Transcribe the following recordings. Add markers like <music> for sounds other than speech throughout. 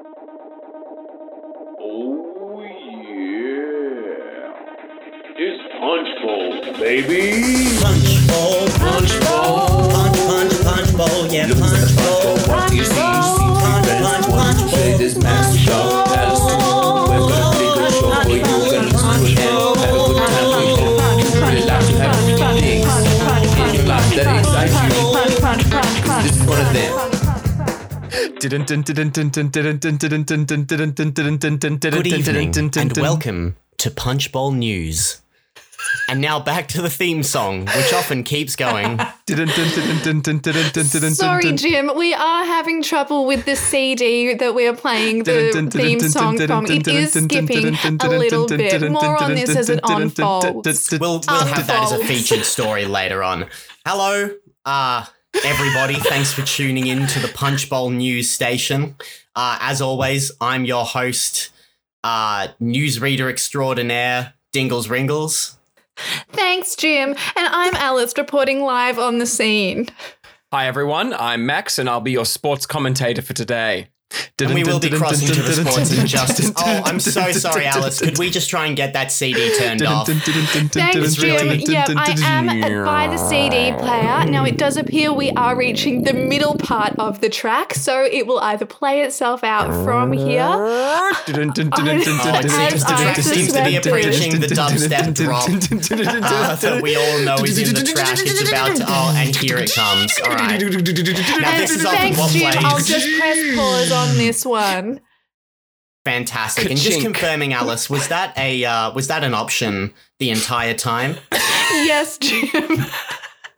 Oh yeah. It's Punch Bowl, baby. Punch bowl, Good Good evening and welcome to Punchbowl News. And now back to the theme song, which often keeps going. Sorry, Jim. We are having trouble with the CD that we are playing the theme song from. It is skipping a little bit. More on this as it unfolds. We'll, we'll have that as a Unfolds. featured story later on. Hello, uh, everybody. Thanks for tuning in to the Punch Bowl News station. Uh, as always, I'm your host, uh, newsreader extraordinaire, Dingles Ringles. Thanks, Jim. And I'm Alice reporting live on the scene. Hi everyone, I'm Max and I'll be your sports commentator for today. And we will be crossing to the sports injustice. Oh, I'm so sorry, Alice. Could we just try and get that CD turned off? Thanks, Jim. Yeah, I am by the CD player. Now, it does appear we are reaching the middle part of the track, so it will either play itself out from here. Oh, it seems, the I track seems to be suspected. approaching the dubstep drop uh, that we all know is in the track. It's about to. Oh, and here it comes. All right. Now, this is often thanks, what Jim. I'll just press pause on this one. Fantastic. And just confirming, Alice, was that a uh, was that an option the entire time? Yes, Jim.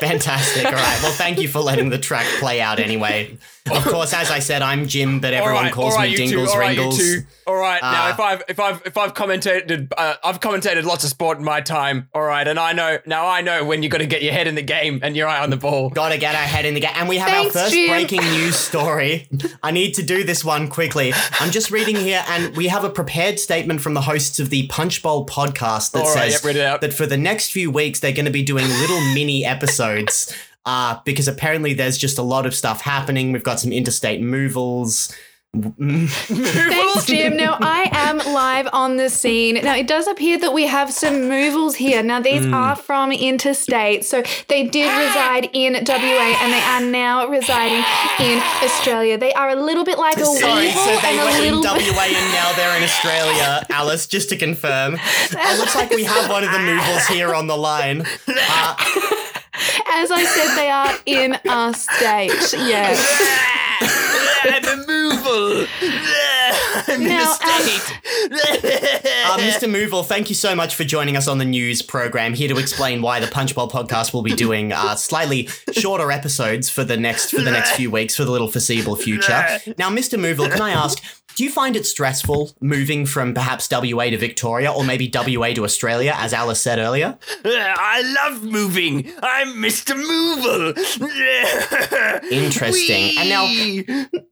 Fantastic. All right. Well, thank you for letting the track play out anyway. Of course, as I said, I'm Jim, but everyone calls me you two, Dingles all right, Ringles. You two. All right, now Uh, if I've if I've if I've commentated, uh, I've commentated lots of sport in my time. All right, and I know now I know when you got to get your head in the game and your eye on the ball. Gotta get our head in the game. And we have Thanks, our first Jim. breaking news story. I need to do this one quickly. I'm just reading here, and we have a prepared statement from the hosts of the Punch Bowl podcast that All right, says yep, read it out. that for the next few weeks, they're going to be doing little mini episodes. Uh, because apparently there's just a lot of stuff happening. We've got some interstate movals. Thanks, Jim. Now, I am live on the scene. Now, it does appear that we have some movals here. Now, these Hmm. are from interstate. So they did reside in WA and they are now residing in Australia. They are a little bit like a Sorry, weevil so they and a were in WA bit. and now they're in Australia. Alice, just to confirm. It looks like we have one of the movals here on the line. Uh, As I said, they are in our state. Yes. I'm a moval. I'm Now, um, Uh, Mr. Movil, thank you so much for joining us on the news program here to explain why the Punch Bowl podcast will be doing uh, slightly shorter episodes for the next for the next few weeks for the little foreseeable future. Now, Mr. Movil, can I ask, do you find it stressful moving from perhaps WA to Victoria or maybe WA to Australia, as Alice said earlier? <laughs> I love moving. I'm Mr. Moval. <laughs> Interesting. And now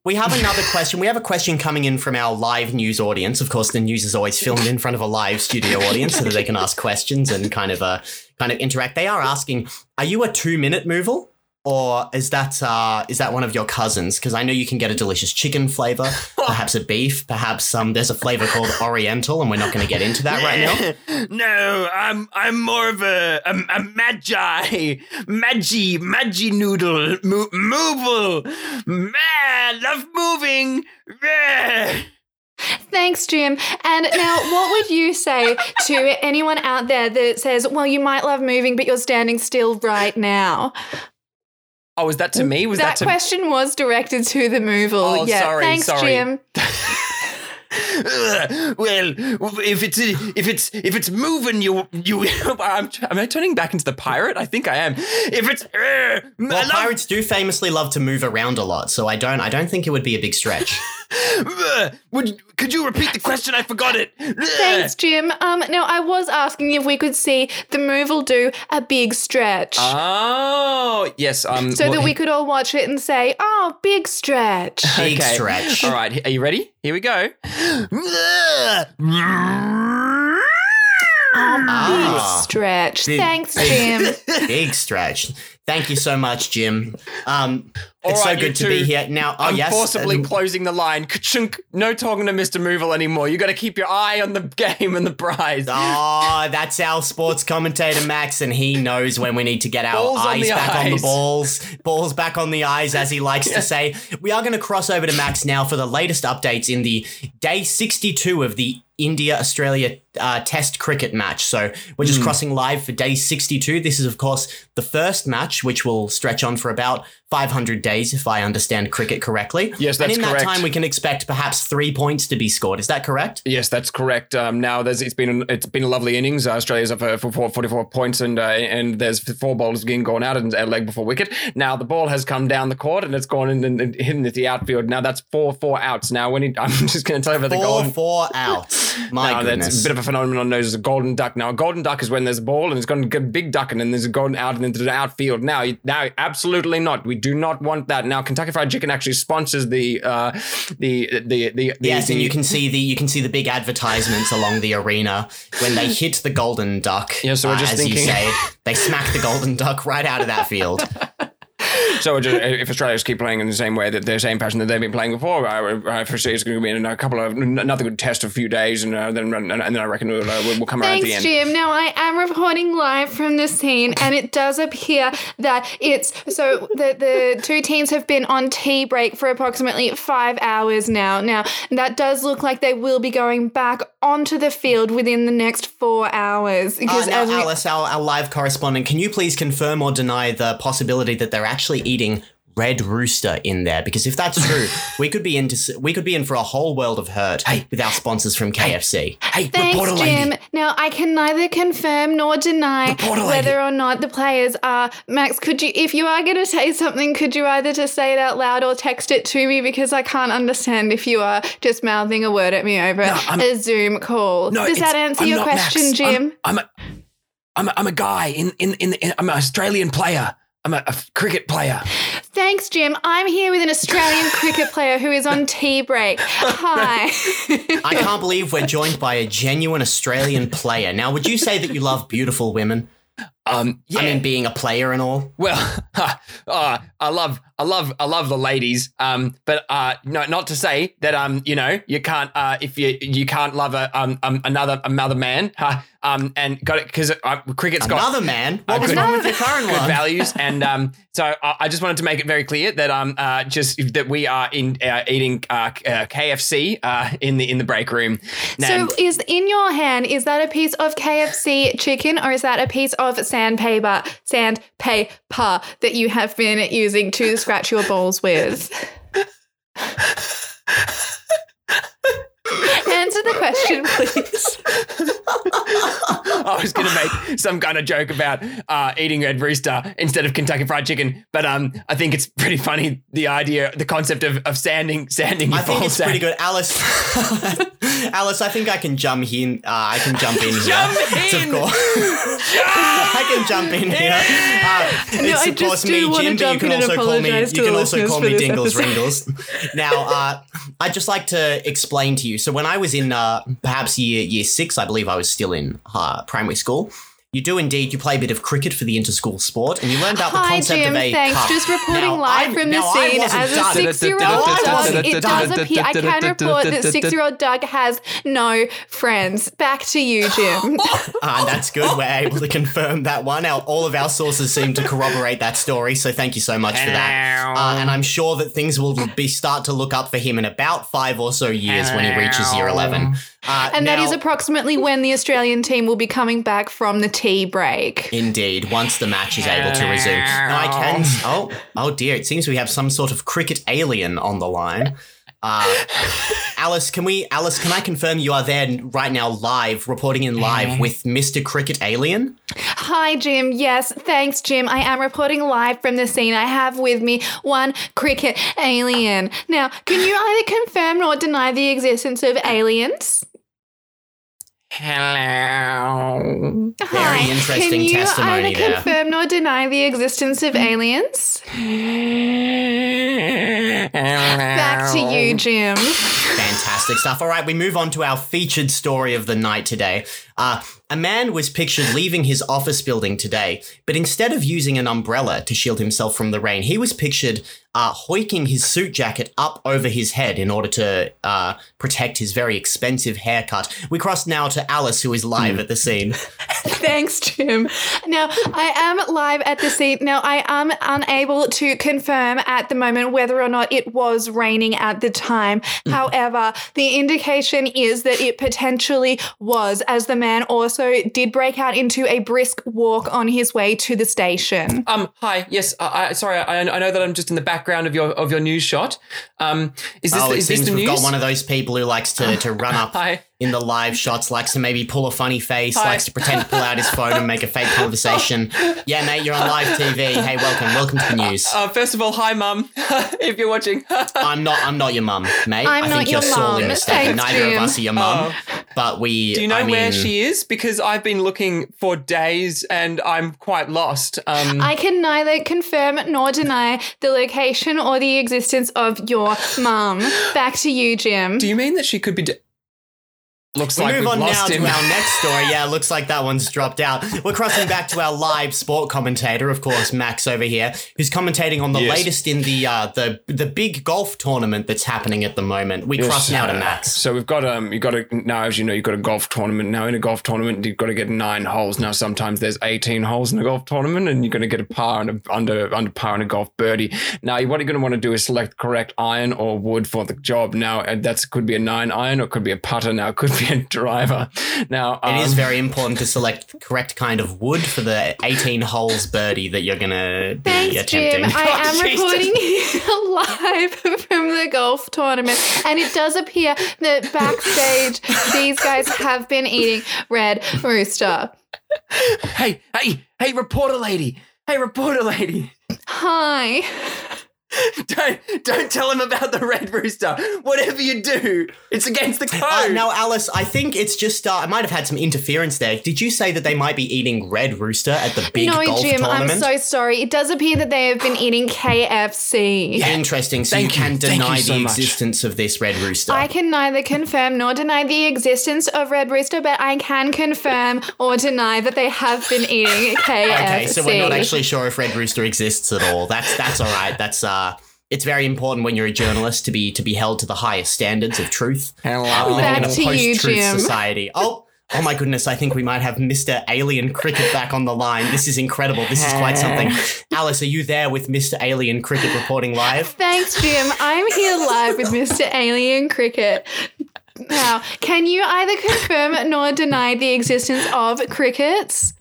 we have another <laughs> question. We have a question coming in from our live news audience. Of course, the news is always filmed in front of a live studio audience so that they can ask questions and kind of uh, kind of interact. They are asking, "Are you a two-minute moval?" Or is that uh, is that one of your cousins? Because I know you can get a delicious chicken flavor, <laughs> perhaps a beef, perhaps um, there's a flavor called Oriental, and we're not going to get into that right now. <laughs> no, I'm I'm more of a a, a Maggi, Maggi, Maggi noodle, mo- moval. Man, love moving. Yeah. Thanks, Jim. And now, what would you say to anyone out there that says, well, you might love moving, but you're standing still right now? Oh, was that to me? Was that that, to question was directed to the moval. Oh, yeah, sorry, thanks, sorry. Jim. Ugh, <laughs> well, if it's if it's if it's moving, you you. <laughs> I'm, am I turning back into the pirate? I think I am. If it's, uh, Well, love- pirates do famously love to move around a lot, so I don't I don't think it would be a big stretch. <laughs> Ugh, would could you repeat the question? I forgot it. Thanks, Jim. Um, no, I was asking if we could see the moval do a big stretch. Oh yes. Um. so well, that we could all watch it and say, oh, big stretch. <laughs> Big Okay. stretch. All right, are you ready? Here we go. Oh, Ah. big stretch. Big- Thanks, big- Jim. <laughs> Big stretch. Thank you so much, Jim. Um, it's right, so good to be here. Now, oh I'm yes, forcibly um, closing the line. Ka-chunk. No talking to Mr. Moval anymore. You got to keep your eye on the <laughs> game and the prize. Oh, that's our sports commentator Max, and he knows when we need to get our Balls eyes back on the balls, balls back on the eyes, as he likes to say. We are going to cross over to Max now for the latest updates in the day 62 of the India Australia uh, Test cricket match. So we're just crossing live for day 62. This is, of course, the first match, which will stretch on for about 500 days, if I understand cricket correctly. Yes, that's And in correct. that time, we can expect perhaps three points to be scored. Is that correct? Yes, that's correct. Um, now there's it's been it's been a lovely innings. Uh, Australia's up for, for 44 points, and uh, and there's four bowlers getting gone out and a leg before wicket. Now the ball has come down the court and it's gone in and, hidden at the outfield. Now that's four four outs. Now when he, <laughs> I'm just going to tell you about the Four, four outs. My Now, goodness. that's a bit of a phenomenon known as a golden duck. Now, a golden duck is when there's a ball and it's got a big duck and then there's a golden out and into the outfield. Now, now, absolutely not. We do not want that. Now, Kentucky Fried Chicken actually sponsors the uh, the the the, Yes, the, and you can see the you can see the big advertisements along the arena when they hit the golden duck. <laughs> Yeah, so we're uh, just as you say, they smack the golden duck right out of that field. <laughs> So it just, if Australia just keep playing in the same way that the same passion that they've been playing before, I, I foresee it's going to be in a couple of another good test of a few days, and uh, then and then I reckon we'll, uh, we'll come around at the Thanks, end. Jim. Now I am reporting live from the scene, and it does appear that it's so the the two teams have been on tea break for approximately five hours now. Now that does look like they will be going back onto the field within the next four hours Uh, now, as we, Alice, our, our live correspondent, can you please confirm or deny the possibility that they're actually eating red rooster in there? Because if that's true, <laughs> we could be into we could be in for a whole world of hurt hey, with our sponsors from KFC. Hey, Thanks, reporter lady. Jim. Now, I can neither confirm nor deny Reporter lady. whether or not the players are. Max, could you, if you are going to say something, could you either just say it out loud or text it to me because I can't understand if you are just mouthing a word at me over I'm- a Zoom call. No, Does that answer I'm your question, Max. Jim? I'm, I'm a, I'm a, I'm a guy in in in. in I'm an Australian player. I'm a, a cricket player. Thanks, Jim. I'm here with an Australian <laughs> cricket player who is on tea break. Hi. I can't believe we're joined by a genuine Australian player. Now, would you say that you love beautiful women? Um, yeah. I mean, being a player and all. Well, <laughs> uh, I love, I love, I love the ladies. Um, but uh, no, not to say that um, you know, you can't uh, if you you can't love a um, um another another man. Huh? <laughs> Um, and got it because uh, cricket's got Another man. What Uh, was good- wrong with your current good one? values, <laughs> and um, so I, I just wanted to make it very clear that um, uh, just that we are in uh, eating uh, uh, KFC uh in the in the break room. So is in your hand, is that a piece of KFC chicken or is that a piece of sandpaper, sandpaper that you have been using to scratch your balls with? <laughs> Answer the question, please. <laughs> <laughs> I was going to make some kind of joke about uh, eating red rooster instead of Kentucky Fried Chicken, but um, I think it's pretty funny the idea, the concept of, of sanding sanding. I your think balls it's pretty good, Alice. <laughs> Alice, I think I can jump in. Uh, I can jump in here. Jump <laughs> It's in! Of course, I can jump in here. Uh, it's I of just course do me, wanna Jim, but you jump can in and also call me. apologise to You can also listeners call me Dingles episode. Ringles. now, uh, I'd just like to explain to you. So when I was in uh, perhaps year year six, I believe I was still in uh, primary school. You do indeed. You play a bit of cricket for the inter-school sport, and you learn about the Hi, concept Jim. of a Thanks. cup. Just reporting Now, live I'm- from the scene as a six-year-old dog. It does appear. I can report that six-year-old Doug has no friends. Back to you, Jim. Uh, <laughs> that's good. We're able to confirm that one. Our, all of our sources seem to corroborate that story, so thank you so much for that. Uh, and I'm sure that things will be start to look up for him in about five or so years when he reaches year 11. Uh, And that now- is approximately when the Australian team will be coming back from the tea break. Indeed, once the match is able to resume. Now I can. Oh, oh dear! It seems we have some sort of cricket alien on the line. Uh, <laughs> Alice, can we? Alice, can I confirm you are there right now, live, reporting in live with Mr. Cricket Alien? Hi, Jim. Yes, thanks, Jim. I am reporting live from the scene. I have with me one cricket alien. Now, can you either confirm or deny the existence of aliens? Hello. Hi. interesting Can you uh, testimony either there. confirm nor deny the existence of aliens? <laughs> Back to you, Jim. Fantastic stuff. All right, we move on to our featured story of the night today. Uh, a man was pictured leaving his office building today, but instead of using an umbrella to shield himself from the rain, he was pictured uh, hoiking his suit jacket up over his head in order to uh, protect his very expensive haircut. We cross now to Alice, who is live at the scene. <laughs> Thanks, Jim. Now, I am live at the scene. Now, I am unable to confirm at the moment whether or not it was raining at the time. However, the indication is that it potentially was, as the man also did break out into a brisk walk on his way to the station. Um, hi. Yes. I, I sorry. I, I know that I'm just in the background of your of your news shot. Um, is this oh, the, it is this seems the we've news? got one of those people who likes to, to run up <laughs> Hi. In the live shots, likes to maybe pull a funny face, Hi. likes to pretend to pull out his phone and make a fake conversation. Yeah, mate, you're on live TV. Hey, welcome, welcome to the news. Uh, first of all, hi, mum. <laughs> if you're watching. <laughs> I'm not. I'm not your mum, mate. I'm I not think you're your sorely mum. mistaken. Thanks, Neither Jim. of us are your mum, but we. Do you know I mean, where she is? Because I've been looking for days and I'm quite lost. Um, I can neither confirm nor deny the location or the existence of your mum. Back to you, Jim. do you mean that she could be? De- Looks We like move we've on now lost to our next <laughs> story. Yeah, looks like that one's dropped out. We're crossing back to our live sport commentator, of course, Max over here, who's commentating on the Yes. latest in the uh, the the big golf tournament that's happening at the moment. We cross now to Max. So we've got um, you got to now, as you know, you've got a golf tournament. Now in a golf tournament, you've got to get nine holes. Now sometimes there's 18 holes in a golf tournament, and you're going to get a par and a under under par and a golf birdie. Now what you're going to want to do is select correct iron or wood for the job. Now uh, that's could be a nine iron or it could be a putter. Now it could be <laughs> driver. Now It is um, very important to select the correct kind of wood for the 18 holes birdie that you're going to be Thanks, attempting. Jim. I <laughs> am Oh, Jesus. reporting here <laughs> live from the golf tournament, and it does appear that backstage these guys have been eating Red Rooster. Hey, hey, hey, reporter lady. Hey, reporter lady. Hi. <laughs> Don't don't tell him about the red rooster. Whatever you do, it's against the code. Uh, now, Alice, I think it's just, uh, I might have had some interference there. Did you say that they might be eating Red Rooster at the big no, golf Jim, I'm tournament? so sorry. It does appear that they have been eating KFC. Interesting. So Thank you you. can Thank deny you so the much. existence of this Red Rooster. I can neither confirm nor deny the existence of Red Rooster, but I can confirm or deny that they have been eating KFC. <laughs> Okay, so we're not actually sure if Red Rooster exists at all. That's that's all right. That's uh it's very important when you're a journalist to be to be held to the highest standards of truth. Hello. We're living in a to you, post-truth Jim. society. Oh, oh my goodness! I think we might have Mr. Alien Cricket back on the line. This is incredible. This is quite something. Alice, are you there with Mr. Alien Cricket reporting live? Thanks, Jim. I'm here live with Mr. Alien Cricket. Now, can you either confirm nor deny the existence of crickets?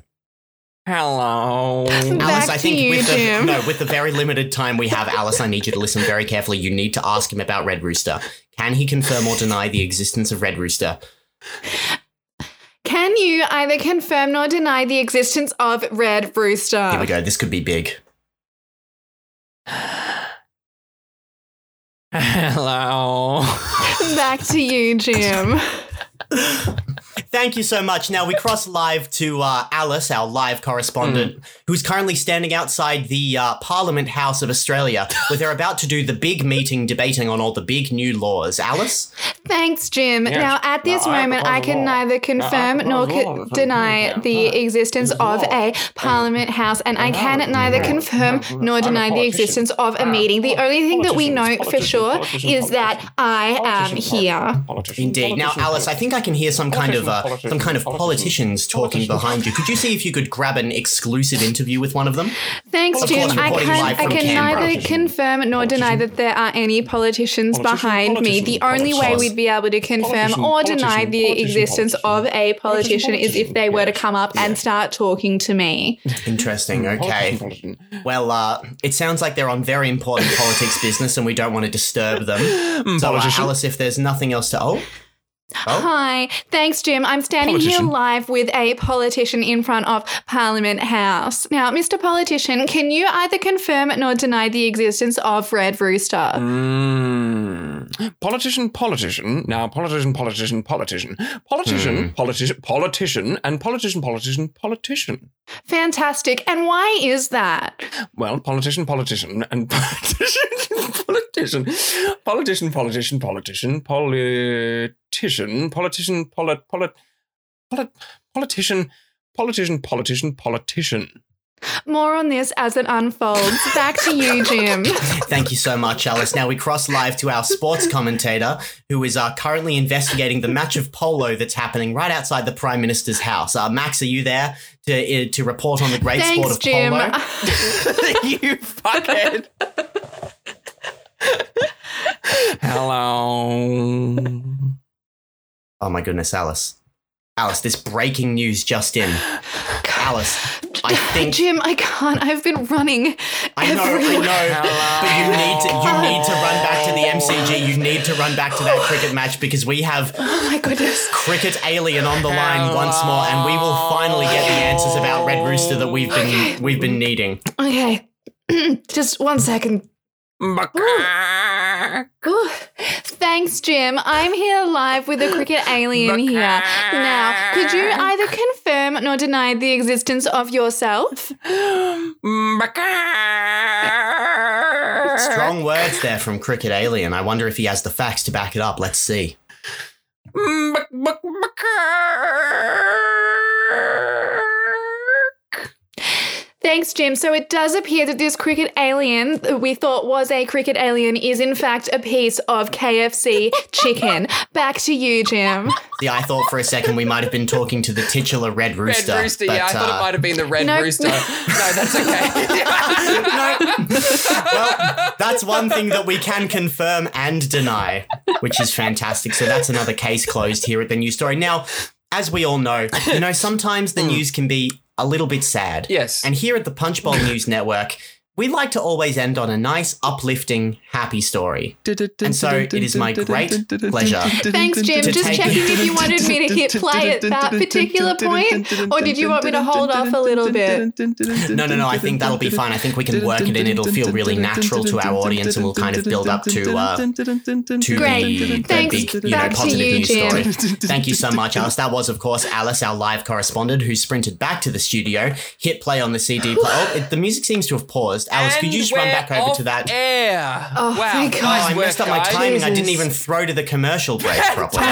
Hello. Alice, Back I to think you, with the no, with the very limited time we have, Alice, I need you to listen very carefully. You need to ask him about Red Rooster. Can he confirm or deny the existence of Red Rooster? Can you either confirm nor deny the existence of Red Rooster? Here we go. This could be big. <sighs> Hello. Back to you, Jim. <laughs> Thank you so much. Now we cross live to uh, Alice, our live correspondent, who's currently standing outside the uh, Parliament House of Australia, <laughs> where they're about to do the big meeting debating on all the big new laws. Alice, Thanks, Jim. Now, at this Now, I moment, I propose can neither confirm Now, I nor propose co- law. deny the existence of a Parliament House, and I can neither confirm nor deny the existence of a meeting. The only thing that we know for sure is that I am here. indeed. Now, Alice, I think I can hear some kind of uh, some kind of politicians talking behind you. Could you see if you could grab an exclusive interview with one of them? Thanks, Of Jim. course, I can I can neither confirm nor deny that there are any politicians behind me. The only way we'd be able to confirm or deny the existence of a politician is if they were to come up and start talking to me. Interesting. Okay. Well, uh, it sounds like they're on very important politics business, and we don't want to disturb them. <laughs> So, uh, Politician. Alice, if there's nothing else to oh. Oh, Hi, thanks, Jim. I'm standing Politician. here live with a politician in front of Parliament House. Now, Mr. Politician, can you either confirm nor deny the existence of Red Rooster? Mm. <gasps> politician, politician. Now, politician, politician, politician, politician, hmm. politician, politician, and politician, politician, politician. Fantastic. And why is that? Well, politician, politician, and <laughs> politician, politician, politician, politician, politician, politician, politician, polit, polit, polit, politician, politician, politician, politician. More on this as it unfolds. Back to you, Jim. Thank you so much, Alice. Now we cross live to our sports commentator, who is uh, currently investigating the match of polo that's happening right outside the Prime Minister's house. Uh, Max, are you there to uh, to report on the great sport of Jim. polo? <laughs> you fuckhead. Hello. Oh my goodness, Alice. Alice, this breaking news just in. Alice, I <laughs> think Jim, I can't. I've been running. I know, I know, but you need to you need to run back to the MCG. You need to run back to that cricket match because we have <laughs> Oh my goodness. cricket alien on the line once more, and we will finally get the answers about Red Rooster that we've been we've been needing. Okay. <clears throat> Just one second. Ooh. Thanks, Jim. I'm here live with a cricket alien here. Now, could you either confirm nor deny the existence of yourself? <gasps> Strong words there from Cricket Alien. I wonder if he has the facts to back it up. Let's see. Thanks, Jim. So it does appear that this cricket alien that we thought was a cricket alien is in fact a piece of KFC <laughs> chicken. Back to you, Jim. See, I thought for a second we might have been talking to the titular Red Rooster. Red Rooster, but, yeah, I thought uh, it might have been the Red No. Rooster. no, that's okay. <laughs> No. Well, that's one thing that we can confirm and deny, which is fantastic. So that's another case closed here at the news story. Now, as we all know, you know, sometimes the news can be a little bit sad. Yes. And here at the Punchbowl <laughs> News Network, we like to always end on a nice, uplifting, happy story. And so it is my great pleasure. Thanks, Jim. To Just checking if you wanted me to <laughs> hit play at that particular point, or did you want me to hold off a little bit? No, no, no. I think that'll be fine. I think we can work it in. It'll feel really natural to our audience, and we'll kind of build up to uh, to Great. the, the Thanks. big, you know, Back to positive you, news Jim. story. Thank you so much, Alice. That was, of course, Alice, our live correspondent, who sprinted back to the studio, hit play on the CD. Play- oh, the music seems to have paused. Alice, could you just run back over to that? Air. Oh, wow. thank God. Oh, nice I work, messed up my guys. timing. I didn't even throw to the commercial break <laughs> properly.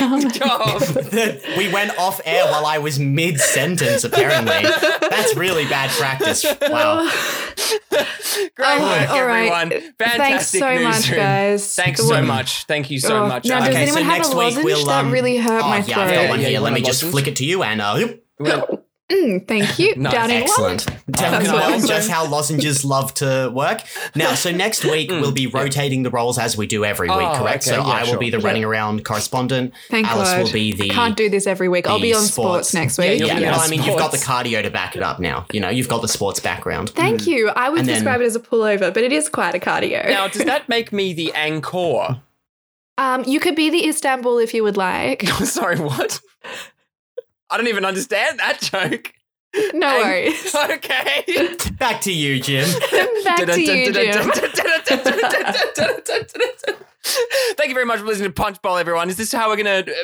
Oh. Good job. <laughs> we went off air while I was mid sentence, apparently. That's really bad practice. Wow. Great work, all right. everyone. Thanks Fantastic so much, newsroom. guys. Thanks so much. Thank you so Oh, much. now, does Okay, anyone so have next a week lozenge? we'll, that um, really hurt Oh, my yeah, throat. I've got one Yeah, here. Let me just lozenge? flick it to you, Anna. Yep. well, Mm, thank you. <laughs> Nice. Down in. Excellent. Tell That's you know awesome. just how lozenges love to work. Now, so next <laughs> week we'll be rotating the roles as we do every week, Mm, Oh, correct? okay, so yeah, I will sure. be the running around correspondent. Thank Alice God. will be the. I can't do this every week. I'll be on sports, sports. next week. you'll Yeah, well, I mean, you've got the cardio to back it up now. You know, you've got the sports background. Thank you. I would And then- describe it as a pullover, but it is quite a cardio. now, does that make me the anchor? <laughs> um, you could be the Istanbul if you would like. Sorry, what? I don't even understand that joke. No Ang- worries. <laughs> Okay. Back to you, Jim. <laughs> Back to you, Jim. Thank you very much for listening to Punch Bowl, everyone. Is this how we're going to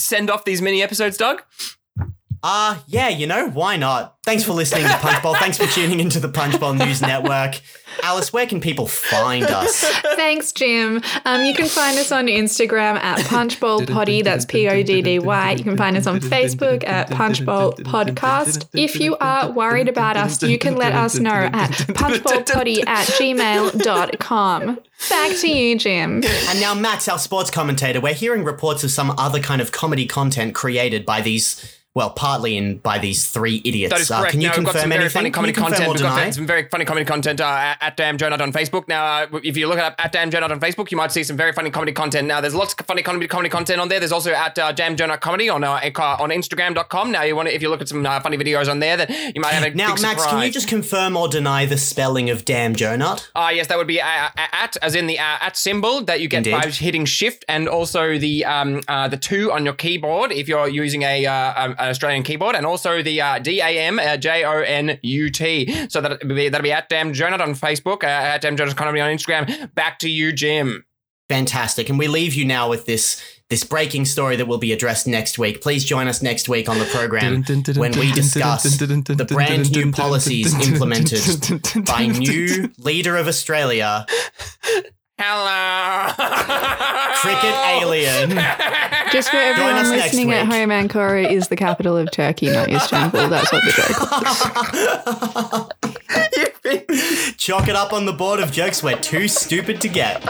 send off these mini episodes, Doug? Uh, yeah, you know, why not? Thanks for listening to Punch Bowl. Thanks for tuning into the Punch Bowl News Network. Alice, where can people find us? Thanks, Jim. Um, you can find us on Instagram at punchbowlpoddy. That's P O D D Y. You can find us on Facebook at Punchbowl Podcast. If you are worried about us, you can let us know at punchbowlpoddy at gmail.com. Back to you, Jim. And now, Max, our sports commentator, we're hearing reports of some other kind of comedy content created by these, well, partly in by these three idiots. That is Uh, correct. can you now, we've got confirm some very anything? funny Can you comedy confirm content. or We've got some very funny comedy content uh, at, Damn Jonut on Facebook. Now, uh, if you look at at Damn Jonut on Facebook, you might see some very funny comedy content. Now, there's lots of funny comedy comedy content on there. There's also at uh, Damn Jonut Comedy on uh, on Instagram.com. Now, you want to, if you look at some uh, funny videos on there, then you might have a Now, Max, can you just confirm or deny the spelling of damn Jonut? Ah, yes, that would be uh, uh, at, as in the uh, at symbol that you get Indeed. by hitting Shift, and also the um uh, the two on your keyboard if you're using a uh, um, an Australian keyboard, and also the uh, D A M uh, J O N U T. So that'll be that'll be at Damn Jonut on Facebook, uh, at Damn Jonut Comedy on Instagram. Back to you, Jim. Fantastic. And we leave you now with this this breaking story that will be addressed next week. Please join us next week on the program when we discuss the brand new policies implemented by new leader of Australia, Hello. <laughs> Cricket Alien. Just for us everyone next listening at week. home, Ankara is the capital of Turkey, not Istanbul. That's what the joke was. <laughs> Chalk it up on the board of jokes we're too stupid to get.